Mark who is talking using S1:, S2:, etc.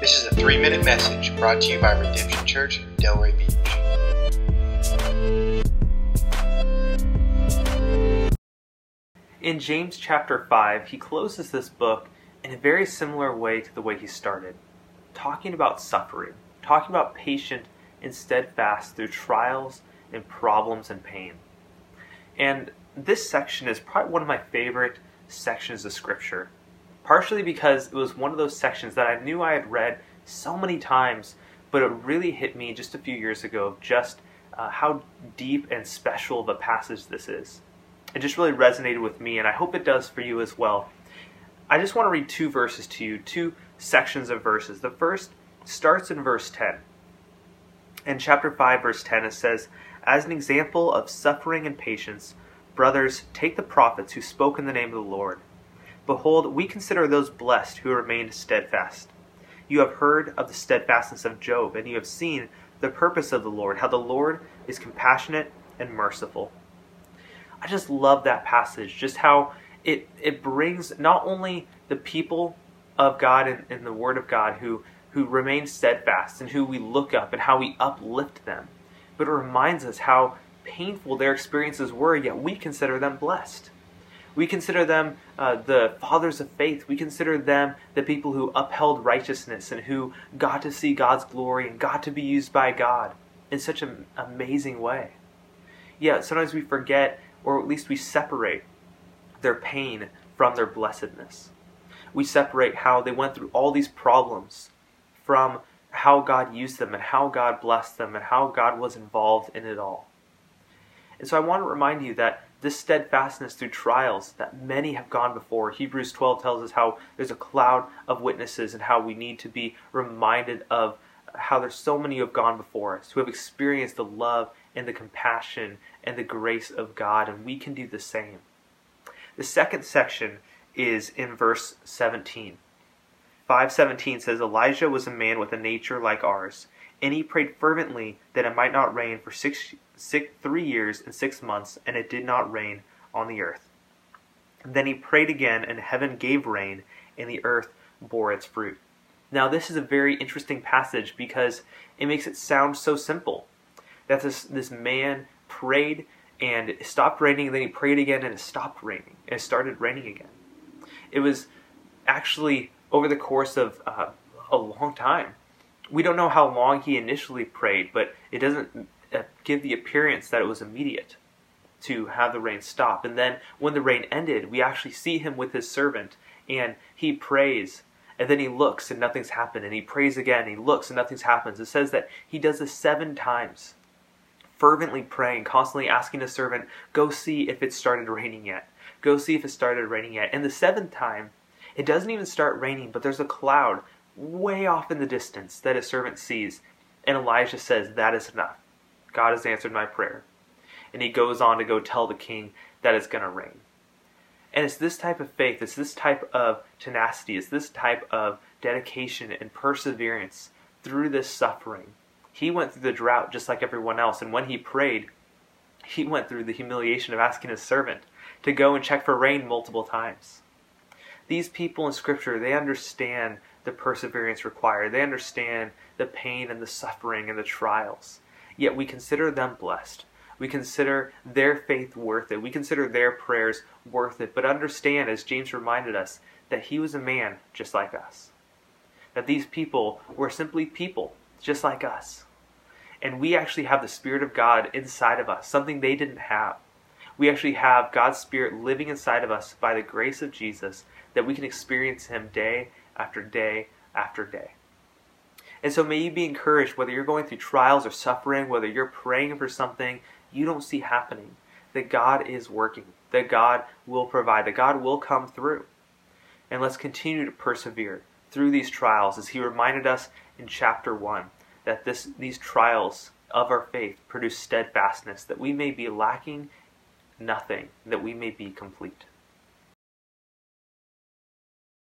S1: This is a three minute message brought to you by Redemption Church, Delray Beach.
S2: In James chapter 5, he closes this book in a very similar way to the way he started, talking about suffering, talking about patient and steadfast through trials and problems and pain. And this section is probably one of my favorite sections of Scripture, partially because it was one of those sections that I knew I had read so many times, but it really hit me just a few years ago of just uh, how deep and special of a passage this is. It just really resonated with me, and I hope it does for you as well. I just want to read two verses to you, two sections of verses. The first starts in verse 10. In chapter 5, verse 10, it says, As an example of suffering and patience, brothers, take the prophets who spoke in the name of the Lord. Behold, we consider those blessed who remained steadfast. You have heard of the steadfastness of Job, and you have seen the purpose of the Lord, how the Lord is compassionate and merciful. I just love that passage, just how it, it brings not only the people of God and, and the Word of God who, who remain steadfast and who we look up and how we uplift them, but it reminds us how painful their experiences were, yet we consider them blessed. We consider them uh, the fathers of faith. We consider them the people who upheld righteousness and who got to see God's glory and got to be used by God in such an amazing way. Yet sometimes we forget, or at least we separate their pain from their blessedness. We separate how they went through all these problems from how God used them and how God blessed them and how God was involved in it all. And so I want to remind you that this steadfastness through trials that many have gone before. Hebrews 12 tells us how there's a cloud of witnesses and how we need to be reminded of how there's so many who have gone before us, who have experienced the love and the compassion and the grace of God, and we can do the same. The second section is in verse 17. 517 says Elijah was a man with a nature like ours, and he prayed fervently that it might not rain for six, six, three years and six months, and it did not rain on the earth. And then he prayed again, and heaven gave rain, and the earth bore its fruit. Now, this is a very interesting passage because it makes it sound so simple. That this, this man prayed and it stopped raining, and then he prayed again, and it stopped raining, and it started raining again. It was actually over the course of uh, a long time. We don't know how long he initially prayed, but it doesn't give the appearance that it was immediate to have the rain stop. And then when the rain ended, we actually see him with his servant, and he prays, and then he looks, and nothing's happened, and he prays again, and he looks, and nothing's happened. It says that he does this seven times fervently praying, constantly asking his servant, Go see if it started raining yet. Go see if it started raining yet. And the seventh time, it doesn't even start raining, but there's a cloud way off in the distance that his servant sees. And Elijah says, That is enough. God has answered my prayer. And he goes on to go tell the king that it's going to rain. And it's this type of faith, it's this type of tenacity, it's this type of dedication and perseverance through this suffering he went through the drought just like everyone else, and when he prayed, he went through the humiliation of asking his servant to go and check for rain multiple times. These people in Scripture, they understand the perseverance required. They understand the pain and the suffering and the trials. Yet we consider them blessed. We consider their faith worth it. We consider their prayers worth it. But understand, as James reminded us, that he was a man just like us. That these people were simply people just like us and we actually have the Spirit of God inside of us, something they didn't have. We actually have God's Spirit living inside of us by the grace of Jesus that we can experience Him day after day after day. And so may you be encouraged whether you're going through trials or suffering, whether you're praying for something you don't see happening, that God is working, that God will provide, that God will come through. And let's continue to persevere through these trials as He reminded us in chapter 1 that this, these trials of our faith produce steadfastness, that we may be lacking nothing, that we may be complete.